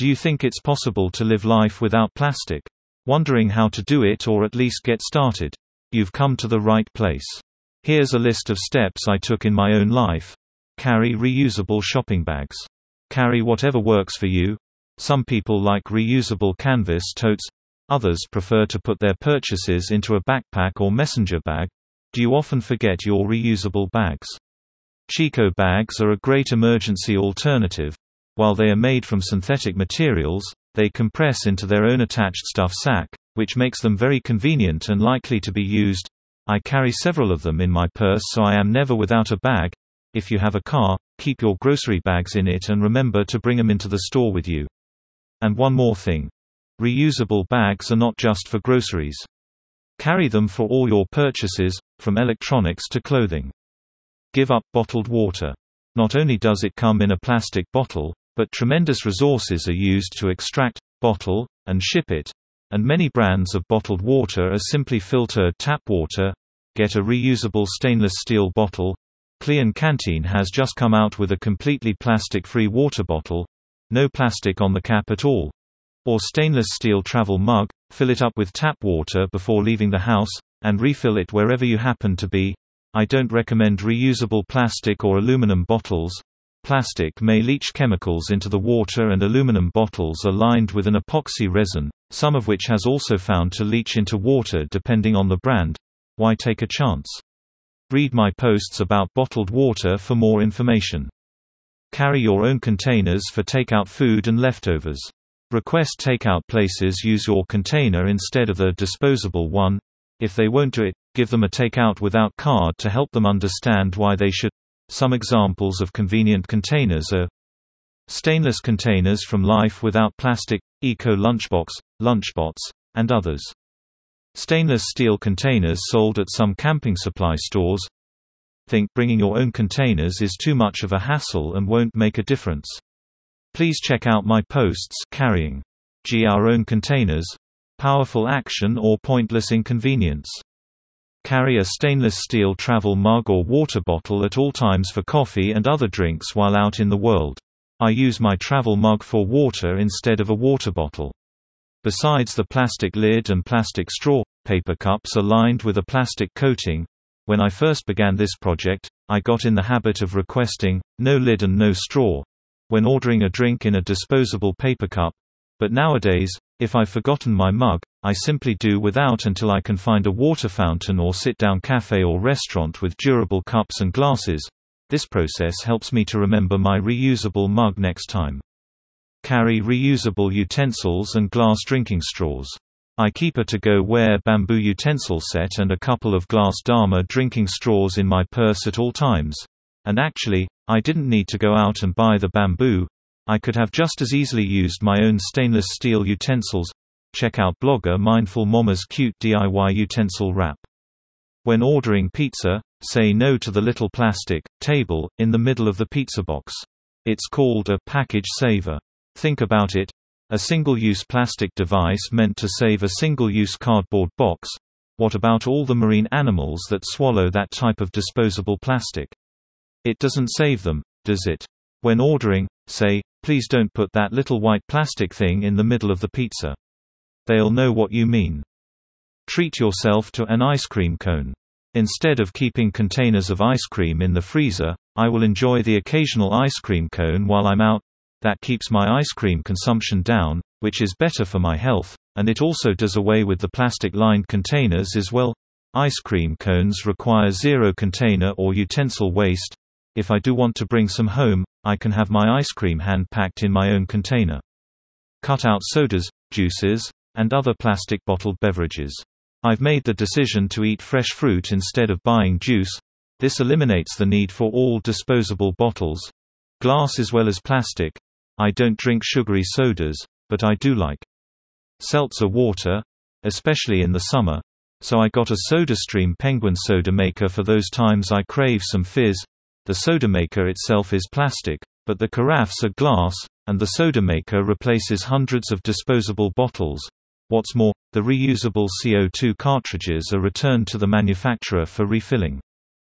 Do you think it's possible to live life without plastic? Wondering how to do it or at least get started? You've come to the right place. Here's a list of steps I took in my own life. Carry reusable shopping bags. Carry whatever works for you. Some people like reusable canvas totes, others prefer to put their purchases into a backpack or messenger bag. Do you often forget your reusable bags? Chico bags are a great emergency alternative. While they are made from synthetic materials, they compress into their own attached stuff sack, which makes them very convenient and likely to be used. I carry several of them in my purse so I am never without a bag. If you have a car, keep your grocery bags in it and remember to bring them into the store with you. And one more thing. Reusable bags are not just for groceries. Carry them for all your purchases, from electronics to clothing. Give up bottled water. Not only does it come in a plastic bottle, but tremendous resources are used to extract, bottle, and ship it, and many brands of bottled water are simply filtered tap water. Get a reusable stainless steel bottle. Klean Kanteen has just come out with a completely plastic-free water bottle, no plastic on the cap at all. Or stainless steel travel mug, fill it up with tap water before leaving the house, and refill it wherever you happen to be. I don't recommend reusable plastic or aluminum bottles, Plastic may leach chemicals into the water and aluminum bottles are lined with an epoxy resin, some of which has also found to leach into water depending on the brand. Why take a chance? Read my posts about bottled water for more information. Carry your own containers for takeout food and leftovers. Request takeout places use your container instead of the disposable one. If they won't do it, give them a takeout without card to help them understand why they should. Some examples of convenient containers are stainless containers from Life Without Plastic, Eco Lunchbox, Lunchbots, and others. Stainless steel containers sold at some camping supply stores. Think bringing your own containers is too much of a hassle and won't make a difference. Please check out my posts carrying G our own containers, powerful action or pointless inconvenience. Carry a stainless steel travel mug or water bottle at all times for coffee and other drinks while out in the world. I use my travel mug for water instead of a water bottle. Besides the plastic lid and plastic straw, paper cups are lined with a plastic coating. When I first began this project, I got in the habit of requesting, no lid and no straw, when ordering a drink in a disposable paper cup, but nowadays, if I've forgotten my mug, I simply do without until I can find a water fountain or sit-down cafe or restaurant with durable cups and glasses. This process helps me to remember my reusable mug next time. Carry reusable utensils and glass drinking straws. I keep a to-go-ware bamboo utensil set and a couple of glass Dharma drinking straws in my purse at all times. And actually, I didn't need to go out and buy the bamboo, I could have just as easily used my own stainless steel utensils. Check out blogger Mindful Mama's cute DIY utensil wrap. When ordering pizza, say no to the little plastic table in the middle of the pizza box. It's called a package saver. Think about it. A single-use plastic device meant to save a single-use cardboard box. What about all the marine animals that swallow that type of disposable plastic? It doesn't save them, does it? When ordering, say, Please don't put that little white plastic thing in the middle of the pizza. They'll know what you mean. Treat yourself to an ice cream cone. Instead of keeping containers of ice cream in the freezer, I will enjoy the occasional ice cream cone while I'm out. That keeps my ice cream consumption down, which is better for my health, and it also does away with the plastic-lined containers as well. Ice cream cones require zero container or utensil waste. If I do want to bring some home, I can have my ice cream hand-packed in my own container. Cut out sodas, juices, and other plastic bottled beverages. I've made the decision to eat fresh fruit instead of buying juice. This eliminates the need for all disposable bottles. Glass as well as plastic. I don't drink sugary sodas, but I do like seltzer water, especially in the summer. So I got a SodaStream Penguin soda maker for those times I crave some fizz. The soda maker itself is plastic, but the carafes are glass, and the soda maker replaces hundreds of disposable bottles. What's more, the reusable CO2 cartridges are returned to the manufacturer for refilling.